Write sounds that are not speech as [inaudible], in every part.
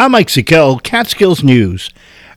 I'm Mike Sikel, Catskills News.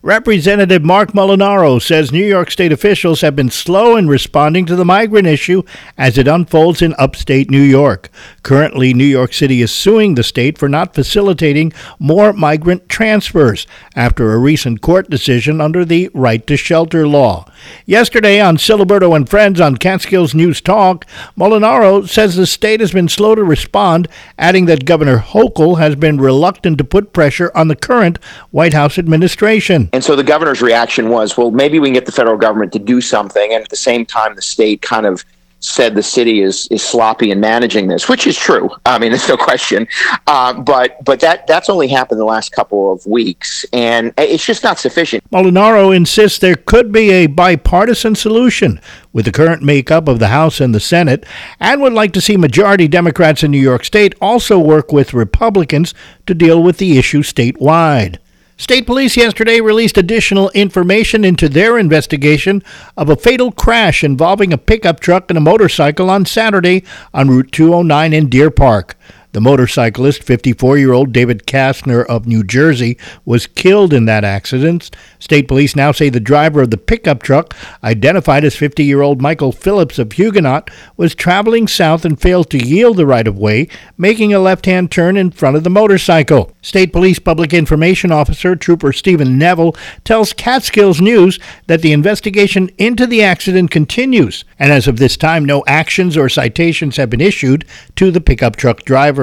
Representative Mark Molinaro says New York State officials have been slow in responding to the migrant issue as it unfolds in upstate New York. Currently, New York City is suing the state for not facilitating more migrant transfers after a recent court decision under the Right to Shelter law. Yesterday on Siliberto and Friends on Catskills News Talk, Molinaro says the state has been slow to respond, adding that Governor Hochul has been reluctant to put pressure on the current White House administration. And so the governor's reaction was, well, maybe we can get the federal government to do something. And at the same time, the state kind of said the city is is sloppy in managing this, which is true. I mean, [laughs] there's no question. Uh, but but that that's only happened the last couple of weeks, and it's just not sufficient. Molinaro insists there could be a bipartisan solution with the current makeup of the House and the Senate, and would like to see majority Democrats in New York State also work with Republicans to deal with the issue statewide. State police yesterday released additional information into their investigation of a fatal crash involving a pickup truck and a motorcycle on Saturday on Route 209 in Deer Park. The motorcyclist, 54 year old David Kastner of New Jersey, was killed in that accident. State police now say the driver of the pickup truck, identified as 50 year old Michael Phillips of Huguenot, was traveling south and failed to yield the right of way, making a left hand turn in front of the motorcycle. State Police Public Information Officer Trooper Stephen Neville tells Catskills News that the investigation into the accident continues, and as of this time, no actions or citations have been issued to the pickup truck driver.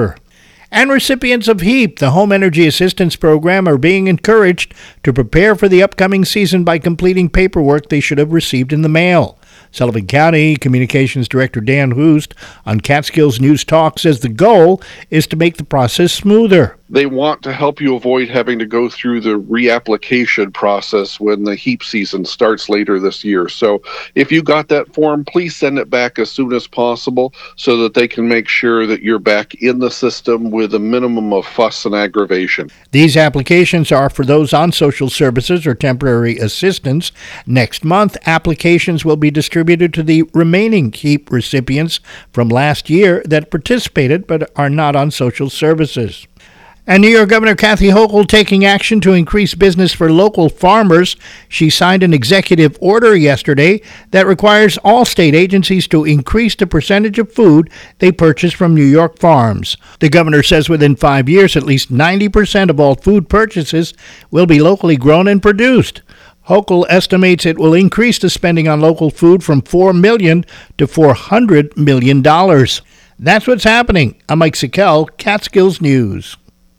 And recipients of HEAP, the Home Energy Assistance Program, are being encouraged to prepare for the upcoming season by completing paperwork they should have received in the mail. Sullivan County Communications Director Dan Hust on Catskills News Talk says the goal is to make the process smoother they want to help you avoid having to go through the reapplication process when the HEAP season starts later this year. So if you got that form, please send it back as soon as possible so that they can make sure that you're back in the system with a minimum of fuss and aggravation. These applications are for those on social services or temporary assistance. Next month, applications will be distributed to the remaining HEAP recipients from last year that participated but are not on social services. And New York Governor Kathy Hochul taking action to increase business for local farmers. She signed an executive order yesterday that requires all state agencies to increase the percentage of food they purchase from New York farms. The governor says within five years, at least 90% of all food purchases will be locally grown and produced. Hochul estimates it will increase the spending on local food from 4 million to $400 million. That's what's happening. I'm Mike Sikel, Catskills News.